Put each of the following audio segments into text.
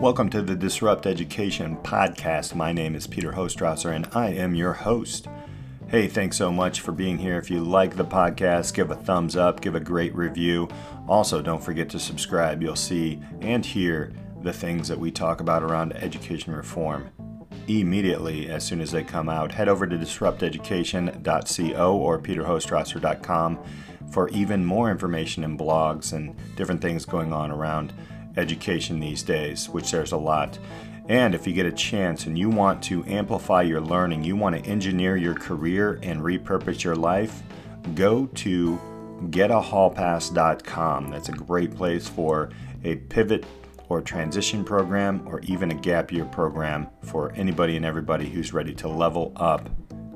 Welcome to the Disrupt Education podcast. My name is Peter Hostrawser and I am your host. Hey, thanks so much for being here. If you like the podcast, give a thumbs up, give a great review. Also, don't forget to subscribe. You'll see and hear the things that we talk about around education reform immediately as soon as they come out. Head over to disrupteducation.co or peterhostrawser.com for even more information and blogs and different things going on around education these days, which there's a lot. And if you get a chance and you want to amplify your learning, you want to engineer your career and repurpose your life, go to getahallpass.com. That's a great place for a pivot or transition program or even a gap year program for anybody and everybody who's ready to level up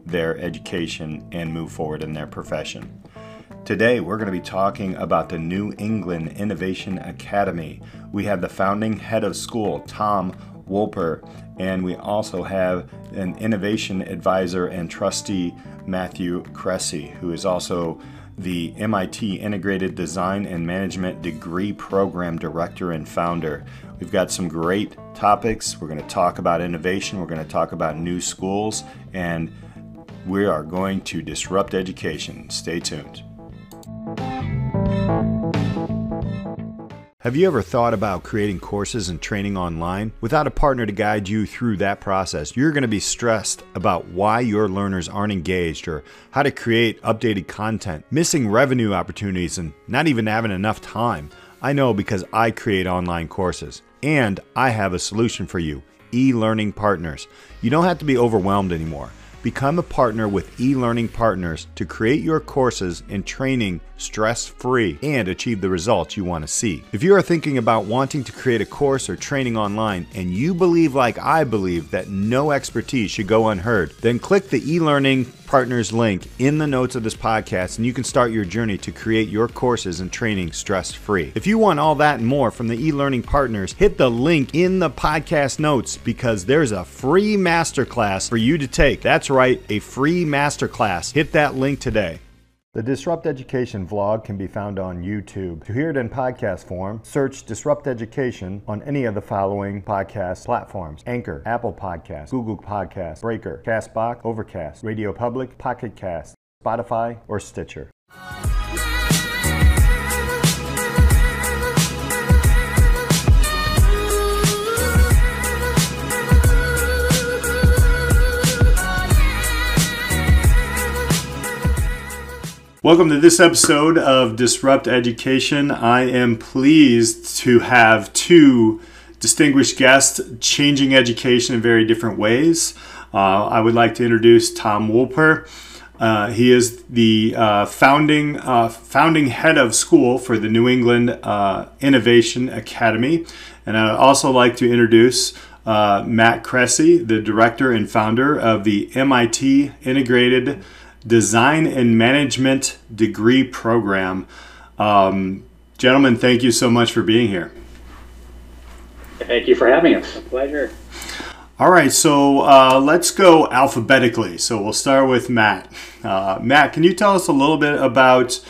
their education and move forward in their profession. Today, we're going to be talking about the New England Innovation Academy. We have the founding head of school, Tom Woelper, and we also have an innovation advisor and trustee, Matthew Kressy, who is also the MIT Integrated Design and Management Degree Program Director and Founder. We've got some great topics. We're going to talk about innovation, we're going to talk about new schools, and we are going to disrupt education. Stay tuned. Have you ever thought about creating courses and training online? Without a partner to guide you through that process, you're going to be stressed about why your learners aren't engaged or how to create updated content, missing revenue opportunities, and not even having enough time. I know because I create online courses, and I have a solution for you e learning partners. You don't have to be overwhelmed anymore. Become a partner with e-learning partners to create your courses and training stress-free and achieve the results you want to see. If you are thinking about wanting to create a course or training online and you believe like I believe that no expertise should go unheard, then click the e-learning partners link in the notes of this podcast and you can start your journey to create your courses and training stress free. If you want all that and more from the e learning partners, hit the link in the podcast notes because there's a free masterclass for you to take. That's right, a free masterclass. Hit that link today. The Disrupt Education vlog can be found on YouTube. To hear it in podcast form, search Disrupt Education on any of the following podcast platforms Anchor, Apple Podcasts, Google Podcasts, Breaker, Castbox, Overcast, Radio Public, Pocket Cast, Spotify, or Stitcher. Welcome to this episode of Disrupt Education. I am pleased to have two distinguished guests changing education in very different ways. Uh, I would like to introduce Tom Woelper. Uh, he is the uh, founding uh, founding head of school for the New England uh, Innovation Academy, and I'd also like to introduce uh, Matt Kressy, the director and founder of the MIT Integrated Design and Management degree program. Um, gentlemen, thank you so much for being here. Thank you for having us. A pleasure. All right, so uh, let's go alphabetically. So we'll start with Matt. Uh, Matt, can you tell us a little bit about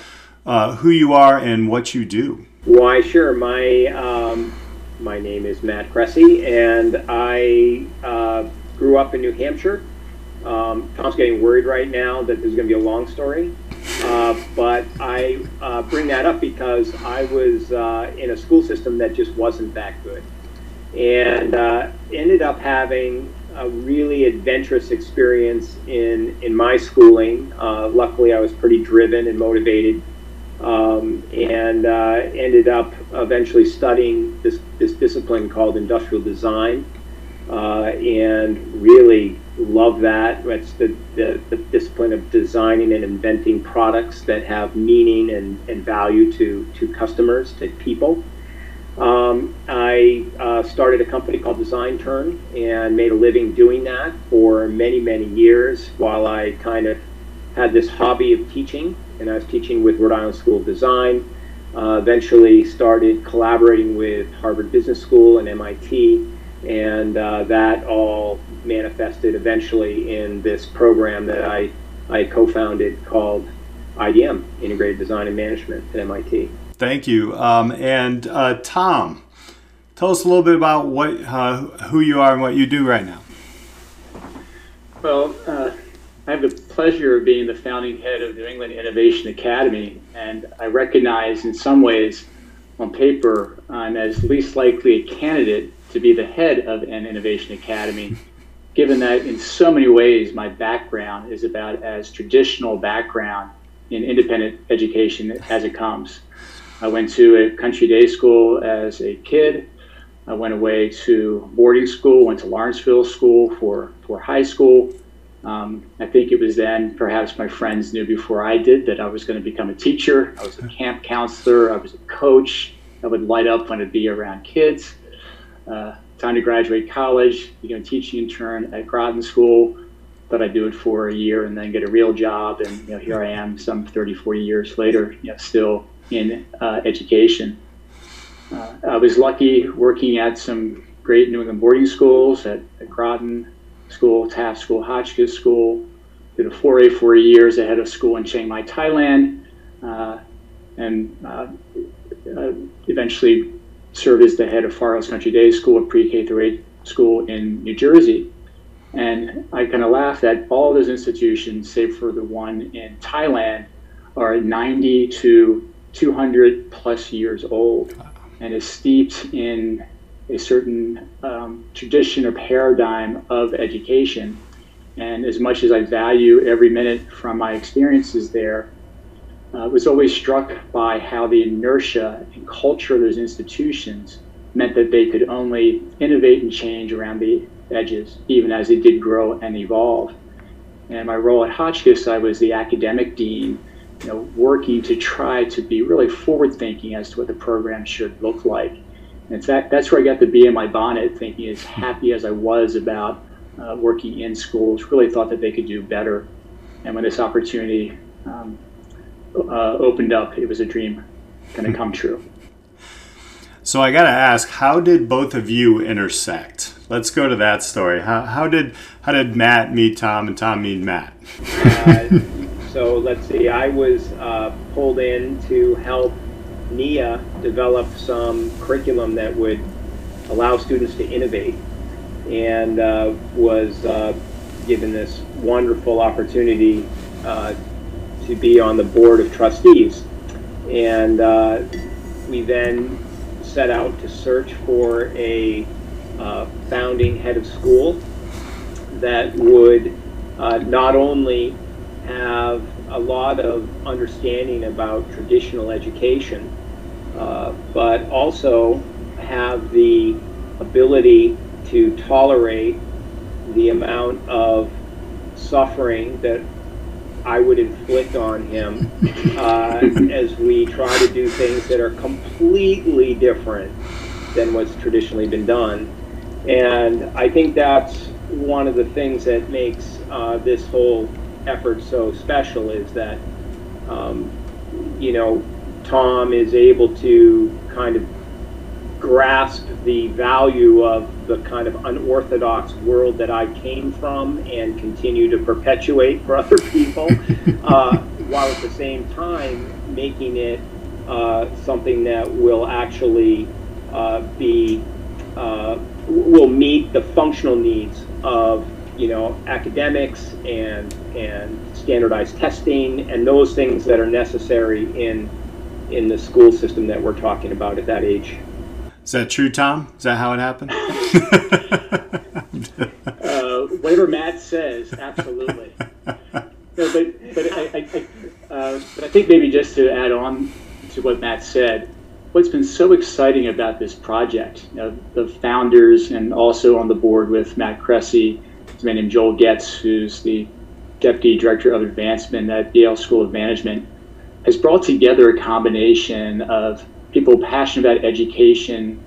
uh, who you are and what you do? Why, sure. My um, my name is Matt Kressy, and I uh, grew up in New Hampshire. Um, Tom's getting worried right now that there's going to be a long story, uh, but I uh, bring that up because I was uh, in a school system that just wasn't that good, and uh, ended up having a really adventurous experience in in my schooling. Uh, luckily, I was pretty driven and motivated, um, and uh, ended up eventually studying this this discipline called industrial design, and really love that. It's the, the, the, discipline of designing and inventing products that have meaning and, and value to, to customers, to people. Um, I uh, started a company called Design Turn and made a living doing that for many, many years while I kind of had this hobby of teaching. And I was teaching with Rhode Island School of Design. Uh, eventually started collaborating with Harvard Business School and MIT and uh, that all manifested eventually in this program that I, I co-founded called IDM, Integrated Design and Management at MIT. Thank you. Um, and uh, Tom, Tell us a little bit about what, uh, who you are and what you do right now. Well, uh, I have the pleasure of being the founding head of New England Innovation Academy, and I recognize in some ways, on paper, I'm as least likely a candidate to be the head of an innovation academy, given that in so many ways my background is about as traditional background in independent education as it comes. I went to a country day school as a kid. I went away to boarding school, went to Lawrenceville School for, for high school. Um, I think it was then, perhaps my friends knew before I did, that I was going to become a teacher. I was a camp counselor. I was a coach. I would light up when I'd be around kids. Uh, time to graduate college, became a teaching intern at Groton School. Thought I'd do it for a year and then get a real job. And you know, here I am, some 30, 40 years later, you know, still in uh, education. Uh, I was lucky working at some great New England boarding schools at, at Groton School, Taft School, Hotchkiss School. Did a 4A for years ahead of school in Chiang Mai, Thailand, uh, and uh, uh, eventually served as the head of Far Hills Country Day School, a pre-K through 8 school in New Jersey. And I kind of laugh that all those institutions, save for the one in Thailand, are 90 to 200 plus years old and is steeped in a certain um, tradition or paradigm of education. And as much as I value every minute from my experiences there, uh, was always struck by how the inertia and culture of those institutions meant that they could only innovate and change around the edges, even as they did grow and evolve. And my role at Hotchkiss, I was the academic dean you know, working to try to be really forward thinking as to what the program should look like. And in fact, that's where I got the bee in my bonnet, thinking as happy as I was about uh, working in schools, really thought that they could do better. And when this opportunity um, uh, opened up, it was a dream going to come true. So I got to ask, how did both of you intersect? Let's go to that story. How, how did how did Matt meet Tom and Tom meet Matt? Uh, so let's see, I was uh, pulled in to help NIA develop some curriculum that would allow students to innovate and uh, was uh, given this wonderful opportunity uh, to be on the board of trustees. And uh, we then set out to search for a uh, founding head of school that would not only have a lot of understanding about traditional education, uh, but also have the ability to tolerate the amount of suffering that I would inflict on him uh, as we try to do things that are completely different than what's traditionally been done. And I think that's one of the things that makes uh, this whole effort so special is that, um, you know, Tom is able to kind of grasp the value of the kind of unorthodox world that I came from and continue to perpetuate for other people, uh, while at the same time making it uh, something that will actually uh, be uh, will meet the functional needs of you know, academics and and standardized testing and those things that are necessary in in the school system that we're talking about at that age. Is that true, Tom? Is that how it happened? uh, whatever Matt says, absolutely. No, but but I, I, uh, but I think maybe just to add on to what Matt said, what's been so exciting about this project, you know, the founders and also on the board with Matt Kressy a man named Joel Getz, who's the Deputy Director of Advancement at Yale School of Management, has brought together a combination of people passionate about education,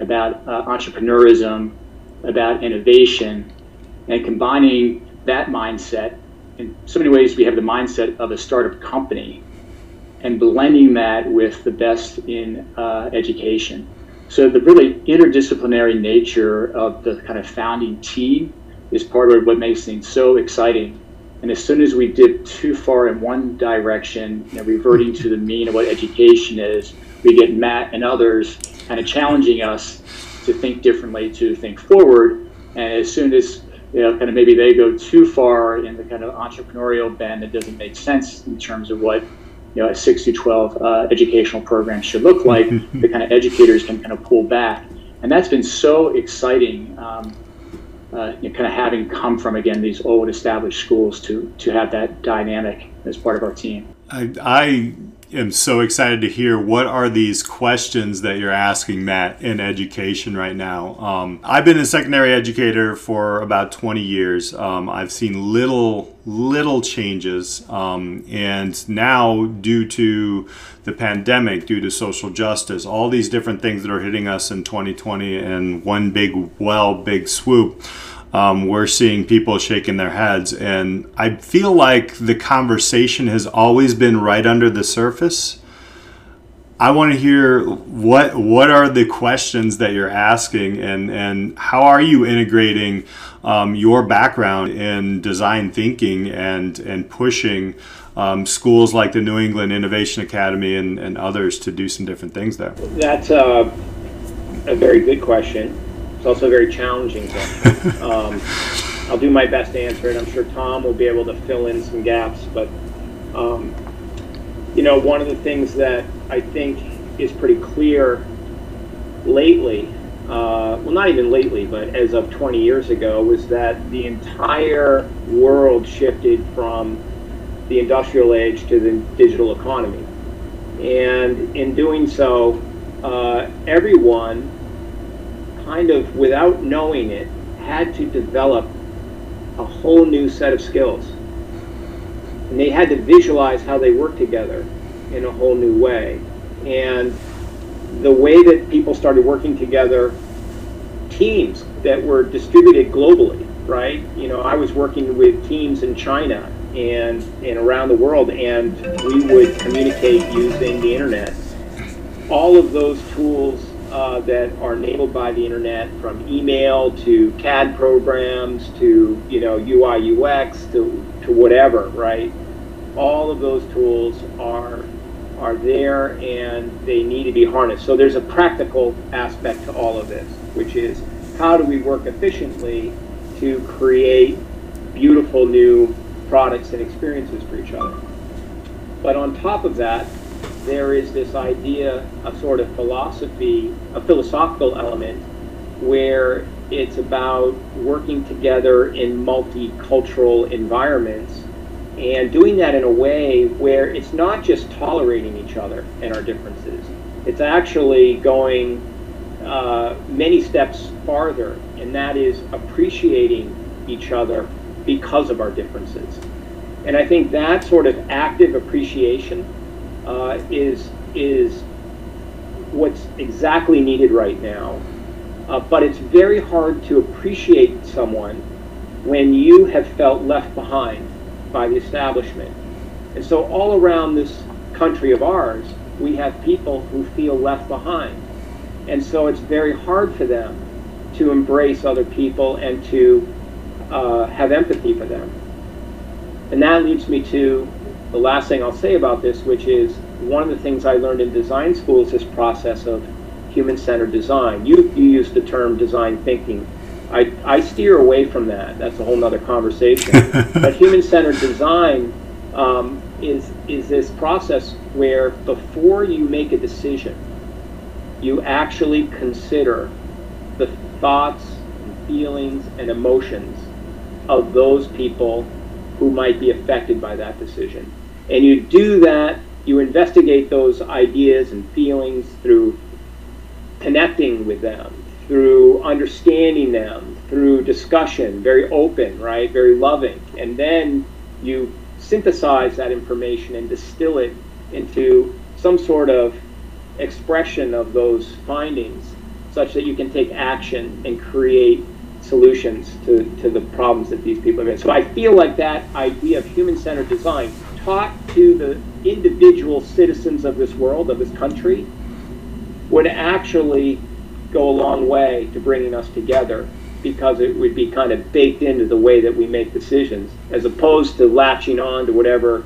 about uh, entrepreneurism, about innovation, and combining that mindset. In so many ways, we have the mindset of a startup company and blending that with the best in uh, education. So, the really interdisciplinary nature of the kind of founding team is part of what makes things so exciting. And as soon as we dip too far in one direction, you know, reverting to the mean of what education is, we get Matt and others kind of challenging us to think differently, to think forward. And as soon as you know, kind of maybe they go too far in the kind of entrepreneurial bend that doesn't make sense in terms of what you know a six to twelve uh, educational program should look like. the kind of educators can kind of pull back, and that's been so exciting. Um, uh, you know, kind of having come from again these old established schools to to have that dynamic as part of our team. I, I am so excited to hear what are these questions that you're asking Matt in education right now. Um, I've been a secondary educator for about 20 years. Um, I've seen little little changes, um, and now due to the pandemic, due to social justice, all these different things that are hitting us in 2020 and one big well, big swoop um, we're seeing people shaking their heads. And I feel like the conversation has always been right under the surface. I want to hear what what are the questions that you're asking, and and how are you integrating um, your background in design thinking and and pushing um, schools like the New England Innovation Academy and, and others to do some different things there. That's a, a very good question. It's also a very challenging question. um, I'll do my best to answer it. I'm sure Tom will be able to fill in some gaps. But, um, you know, one of the things that I think is pretty clear lately, uh, well, not even lately, but as of 20 years ago, was that the entire world shifted from the industrial age to the digital economy. And in doing so, uh, everyone kind of, without knowing it, had to develop a whole new set of skills. And they had to visualize how they work together in a whole new way. And the way that people started working together, teams that were distributed globally, right? You know, I was working with teams in China and, and around the world, and we would communicate using the internet. All of those tools uh, that are enabled by the internet, from email to CAD programs to you know UI UX to to whatever, right? All of those tools are are there and they need to be harnessed. So there's a practical aspect to all of this, which is how do we work efficiently to create beautiful new products and experiences for each other. But on top of that, there is this idea, a sort of philosophy, a philosophical element, where it's about working together in multicultural environments and doing that in a way where it's not just tolerating each other and our differences. It's actually going uh, many steps farther, and that is appreciating each other because of our differences. And I think that sort of active appreciation uh, is is what's exactly needed right now. Uh, but it's very hard to appreciate someone when you have felt left behind by the establishment. And so all around this country of ours, we have people who feel left behind. And so it's very hard for them to embrace other people and to uh, have empathy for them. And that leads me to the last thing I'll say about this, which is one of the things I learned in design school is this process of human-centered design. You, you use the term design thinking. I, I steer away from that. That's a whole other conversation. but human-centered design um, is, is this process where before you make a decision, you actually consider the thoughts, and feelings, and emotions of those people who might be affected by that decision. And you do that, you investigate those ideas and feelings through connecting with them, through understanding them, through discussion, very open, right? Very loving. And then you synthesize that information and distill it into some sort of expression of those findings such that you can take action and create solutions to, to the problems that these people have. So I feel like that idea of human-centered design taught to the individual citizens of this world, of this country, would actually go a long way to bringing us together because it would be kind of baked into the way that we make decisions, as opposed to latching on to whatever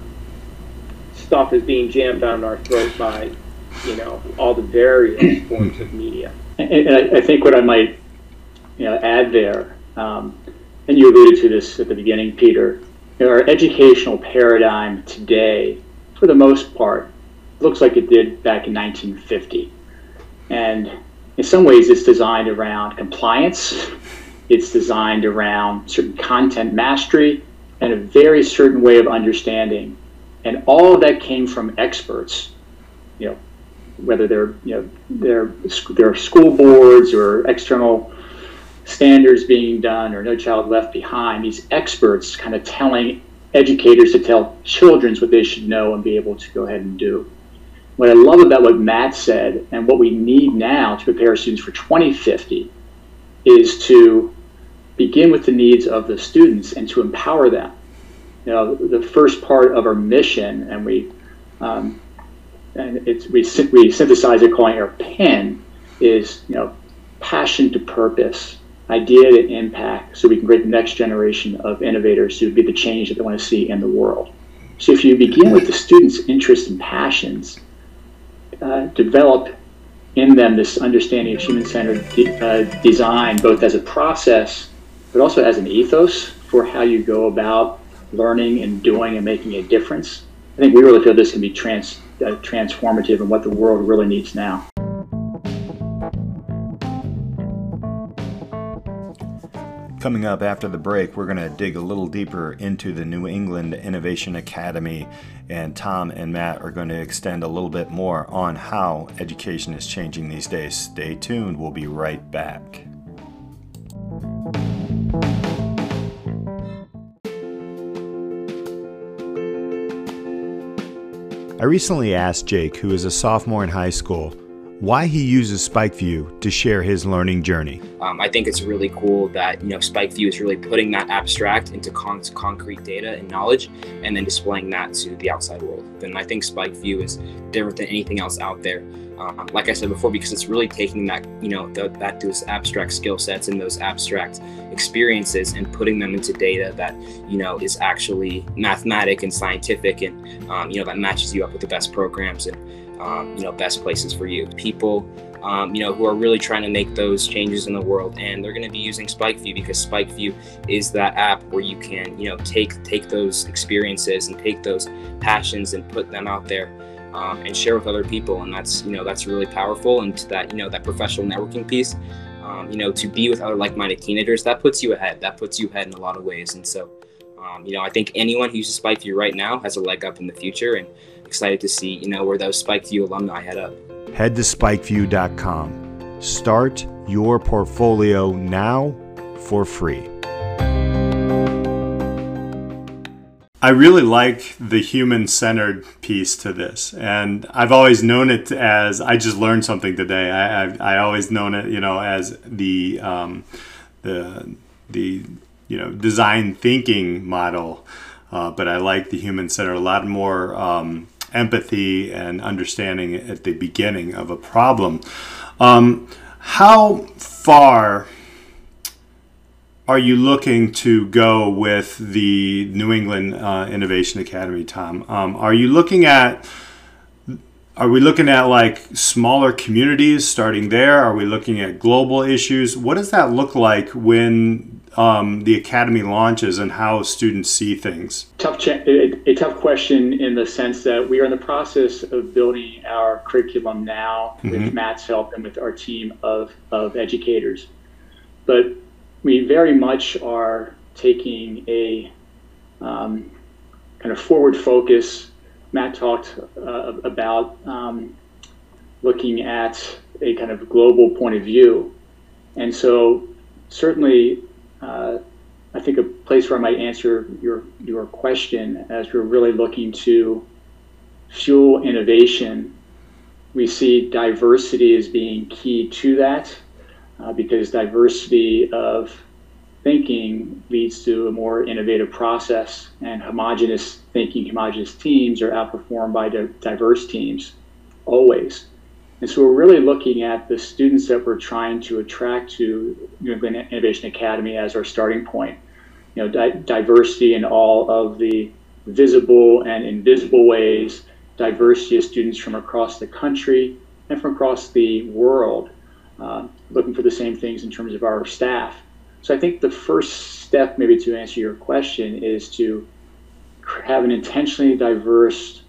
stuff is being jammed down our throat by, you know, all the various forms of media. and, and I, I, think what I might you know, add there, um, and you alluded to this at the beginning, Peter, you know, our educational paradigm today, for the most part, looks like it did back in 1950. And in some ways, it's designed around compliance, it's designed around certain content mastery, and a very certain way of understanding. And all of that came from experts, you know, whether they're, you know, they're, they're school boards or external standards being done or No Child Left Behind, these experts kind of telling educators to tell children what they should know and be able to go ahead and do. What I love about what Matt said and what we need now to prepare students for 2050 is to begin with the needs of the students and to empower them. You know, the first part of our mission, and we um, and it's we we synthesize it calling our PEN, is you know passion to purpose idea to impact so we can create the next generation of innovators who would be the change that they want to see in the world. So if you begin with the students' interests and passions, uh, develop in them this understanding of human-centered de- uh, design, both as a process, but also as an ethos for how you go about learning and doing and making a difference. I think we really feel this can be trans- uh, transformative and what the world really needs now. Coming up after the break, we're going to dig a little deeper into the New England Innovation Academy, and Tom and Matt are going to extend a little bit more on how education is changing these days. Stay tuned, we'll be right back. I recently asked Jake, who is a sophomore in high school, why he uses SpikeView to share his learning journey. Um, I think it's really cool that you know SpikeView is really putting that abstract into con- concrete data and knowledge, and then displaying that to the outside world. And I think SpikeView is different than anything else out there. Um, like I said before, because it's really taking that you know the, that those abstract skill sets and those abstract experiences and putting them into data that you know is actually mathematic and scientific, and um, you know that matches you up with the best programs and um, you know best places for you. People um, you know, who are really trying to make those changes in the world, and they're going to be using SpikeView because SpikeView is that app where you can, you know, take take those experiences and take those passions and put them out there um, and share with other people, and that's you know that's really powerful. And that you know that professional networking piece, um, you know, to be with other like-minded teenagers, that puts you ahead. That puts you ahead in a lot of ways, and so. Um, you know, I think anyone who uses SpikeView right now has a leg up in the future, and excited to see, you know, where those SpikeView alumni head up head to spikeview.com. Start your portfolio now for free. I really like the human centered piece to this. And I've always known it as, I just learned something today. I, I've, I always known it, you know, as the, um, the, the, you know, design thinking model. Uh, but I like the human centered a lot more um, empathy and understanding at the beginning of a problem. Um, how far are you looking to go with the New England uh, Innovation Academy, Tom? Um, are you looking at are we looking at like smaller communities starting there? Are we looking at global issues? What does that look like when um, the academy launches and how students see things? Tough, cha- a, tough question in the sense that we are in the process of building our curriculum now mm-hmm. with Matt's help and with our team of, of educators. But we very much are taking a um, kind of forward focus. Matt talked uh, about um, looking at a kind of global point of view. And so, certainly, uh, I think a place where I might answer your your question as we're really looking to fuel innovation, we see diversity as being key to that, uh, because diversity of thinking leads to a more innovative process, and homogenous thinking, homogenous teams are outperformed by diverse teams always. And so we're really looking at the students that we're trying to attract to New England Innovation Academy as our starting point. You know, di- diversity in all of the visible and invisible ways, diversity of students from across the country and from across the world. uh, looking for the same things in terms of our staff. So I think the first step, maybe to answer your question, is to have an intentionally diverse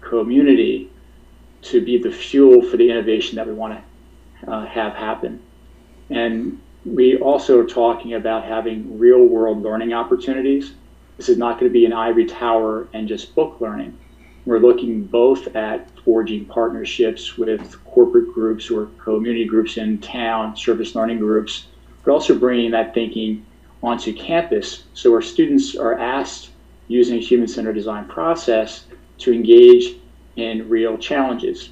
community to be the fuel for the innovation that we want to uh, have happen. And we also are talking about having real world learning opportunities. This is not going to be an ivory tower and just book learning. We're looking both at forging partnerships with corporate groups or community groups in town, service learning groups, but also bringing that thinking onto campus. So our students are asked using a human-centered design process to engage in real challenges.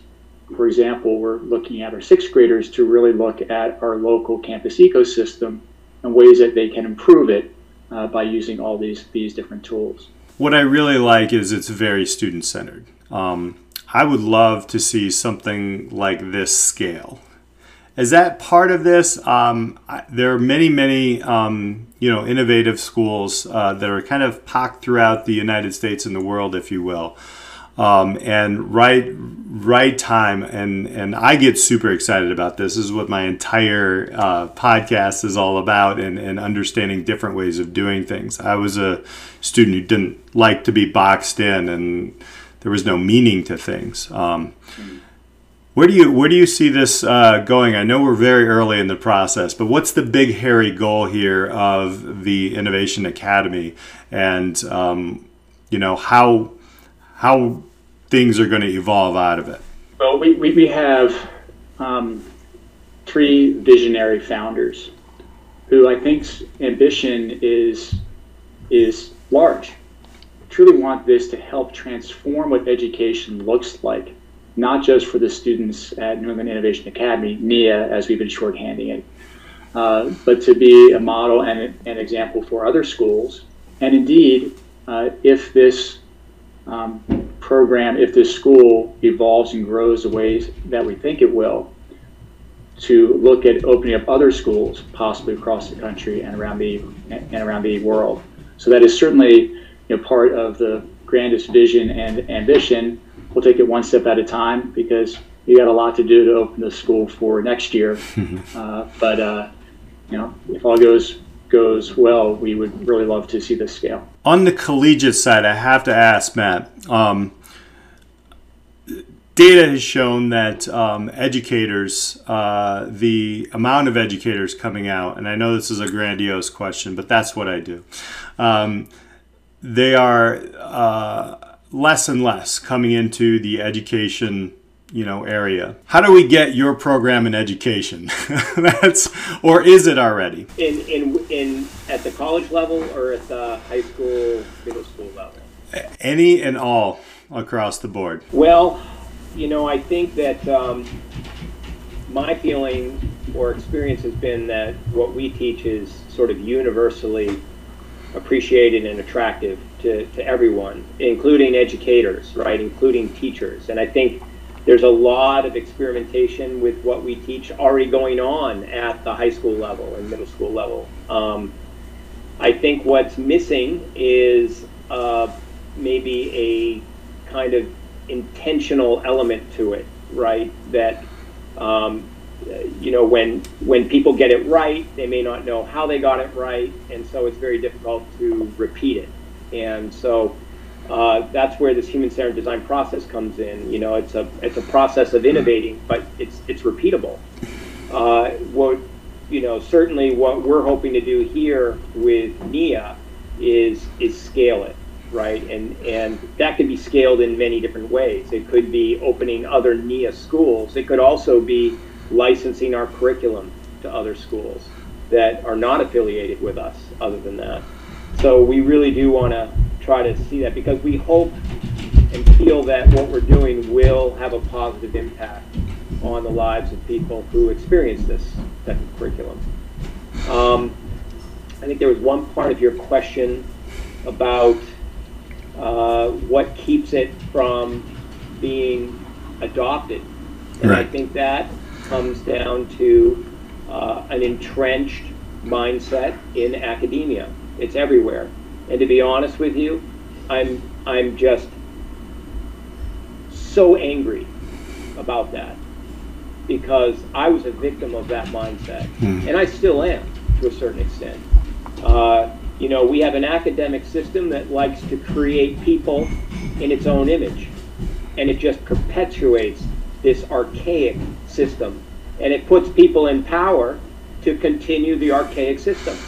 For example, we're looking at our sixth graders to really look at our local campus ecosystem and ways that they can improve it uh, by using all these, these different tools. What I really like is it's very student centered. Um, I would love to see something like this scale. Is that part of this? Um, there are many, many, um, you know, innovative schools uh, that are kind of pocked throughout the United States and the world, if you will. Um, and right right time and and I get super excited about this. This is what my entire uh, podcast is all about and, and understanding different ways of doing things. I was a student who didn't like to be boxed in and there was no meaning to things. Um, where do you where do you see this uh, going? I know we're very early in the process, but what's the big hairy goal here of the Innovation Academy, and um, you know how how things are going to evolve out of it? Well, we, we, we have um, three visionary founders who I think's ambition is is large. Truly want this to help transform what education looks like, not just for the students at New England Innovation Academy, NIA, as we've been shorthanding it, uh, but to be a model and an example for other schools. And indeed, uh, if this um, program, if this school evolves and grows the ways that we think it will, to look at opening up other schools, possibly across the country and around the and around the world. So that is certainly you know, part of the grandest vision and ambition. We'll take it one step at a time because we got a lot to do to open the school for next year. uh, but uh, you know, if all goes goes well, we would really love to see this scale. On the collegiate side, I have to ask Matt. Um, data has shown that um, educators, uh, the amount of educators coming out, and I know this is a grandiose question, but that's what I do. Um, they are uh, less and less coming into the education you know area. How do we get your program in education? That's or is it already? In in in at the college level or at the high school middle school level? Any and all across the board. Well you know i think that um, my feeling or experience has been that what we teach is sort of universally appreciated and attractive to, to everyone including educators right? Including teachers. And i think there's a lot of experimentation with what we teach already going on at the high school level and middle school level. Um, I think what's missing is uh, maybe a kind of intentional element to it, right? That um, you know, when when people get it right, they may not know how they got it right, and so it's very difficult to repeat it. And so uh, that's where this human-centered design process comes in. You know, it's a it's a process of innovating, but it's it's repeatable. Uh, what you know, certainly what we're hoping to do here with NIA is is scale it, right? And and that can be scaled in many different ways. It could be opening other NIA schools. It could also be licensing our curriculum to other schools that are not affiliated with us. Other than that, so we really do want to try to see that because we hope and feel that what we're doing will have a positive impact on the lives of people who experience this type of curriculum. Um, I think there was one part of your question about uh, what keeps it from being adopted. And right. I think that comes down to uh, an entrenched mindset in academia. It's everywhere. And to be honest with you, I'm I'm just so angry about that because I was a victim of that mindset, and I still am to a certain extent. Uh, you know, we have an academic system that likes to create people in its own image, and it just perpetuates this archaic system, and it puts people in power to continue the archaic system,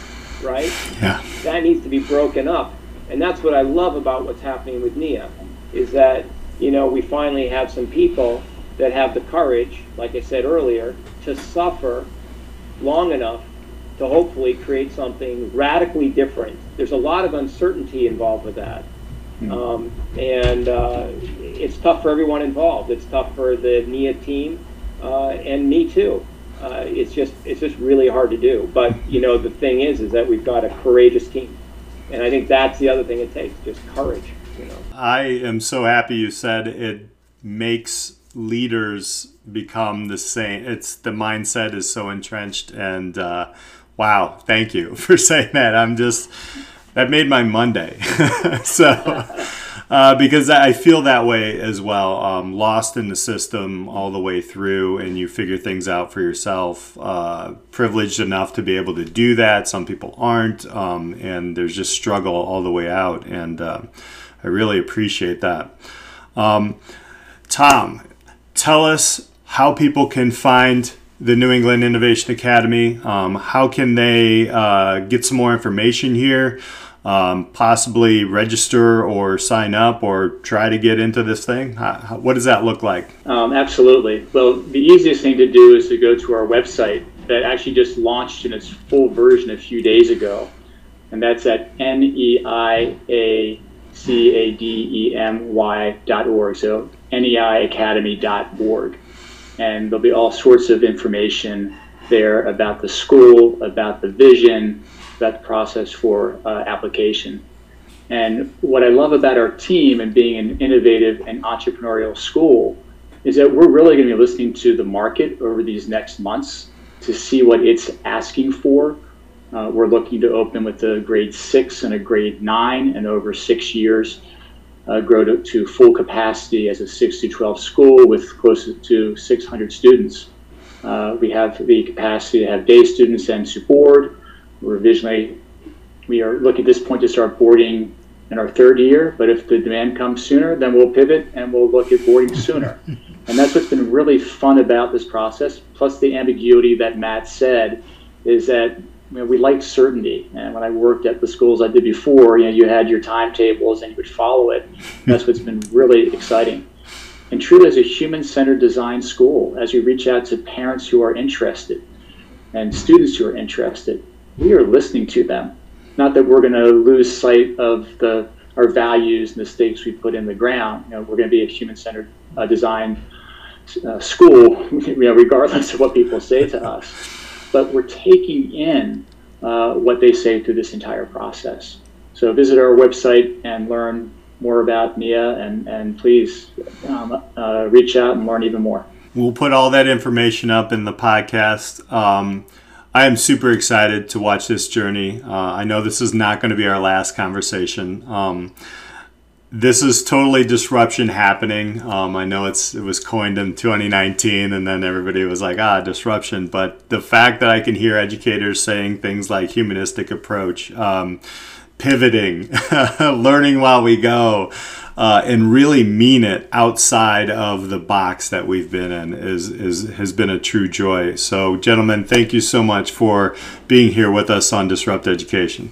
right? Yeah. That needs to be broken up, and that's what I love about what's happening with NIA, is that you know we finally have some people that have the courage, like I said earlier, to suffer long enough to hopefully create something radically different. There's a lot of uncertainty involved with that. Um, and uh, it's tough for everyone involved. It's tough for the NIA team uh, and me too. Uh, it's just it's just really hard to do. But you know the thing is is that we've got a courageous team, and I think that's the other thing it takes just courage. You know. I am so happy you said it makes leaders become the same. It's the mindset is so entrenched, and uh, wow, thank you for saying that. I'm just that made my Monday. so. Uh, because I feel that way as well. Um, lost in the system all the way through, and you figure things out for yourself. Uh, privileged enough to be able to do that. Some people aren't, um, and there's just struggle all the way out. And uh, I really appreciate that. Um, Tom, tell us how people can find the New England Innovation Academy. Um, how can they uh, get some more information here? Um, possibly register or sign up or try to get into this thing? How, what does that look like? Um, absolutely. Well, the easiest thing to do is to go to our website that actually just launched in its full version a few days ago. And that's at N E I A C A D E M Y dot org. So neiacademy.org. And there'll be all sorts of information there about the school, about the vision, the process for uh, application. And what I love about our team and being an innovative and entrepreneurial school is that we're really going to be listening to the market over these next months to see what it's asking for. Uh, we're looking to open with a grade six and a grade nine, and over six years, uh, grow to, to, full capacity as a 6 to 12 school with close to 600 students. Uh, we have the capacity to have day students and to visually, we are looking at this point to start boarding in our third year, but if the demand comes sooner, then we'll pivot and we'll look at boarding sooner. and that's what's been really fun about this process, plus the ambiguity that Matt said, is that you know, we like certainty. And when I worked at the schools I did before, you know, you had your timetables and you would follow it. That's what's been really exciting. And truly, as a human-centered design school, as we reach out to parents who are interested and students who are interested, we are listening to them. Not that we're going to lose sight of the our values and the stakes we put in the ground. You know, we're going to be a human-centered uh, design uh, school, you know, regardless of what people say to us but we're taking in uh, what they say through this entire process. So visit our website and learn more about NIA, and, and please um, uh, reach out and learn even more. We'll put all that information up in the podcast. Um, I am super excited to watch this journey. Uh, I know this is not going to be our last conversation. Um, this is totally disruption happening. Um, I know it's it was coined in 2019, and then everybody was like, ah, disruption. But the fact that I can hear educators saying things like humanistic approach, um, pivoting, learning while we go, uh, and really mean it outside of the box that we've been in is, is has been a true joy. So, gentlemen, thank you so much for being here with us on Disrupt Education.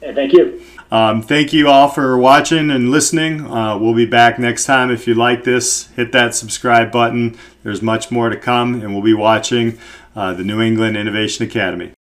Thank you. Um, thank you all for watching and listening. Uh, we'll be back next time. If you like this, hit that subscribe button. There's much more to come, and we'll be watching uh, the New England Innovation Academy.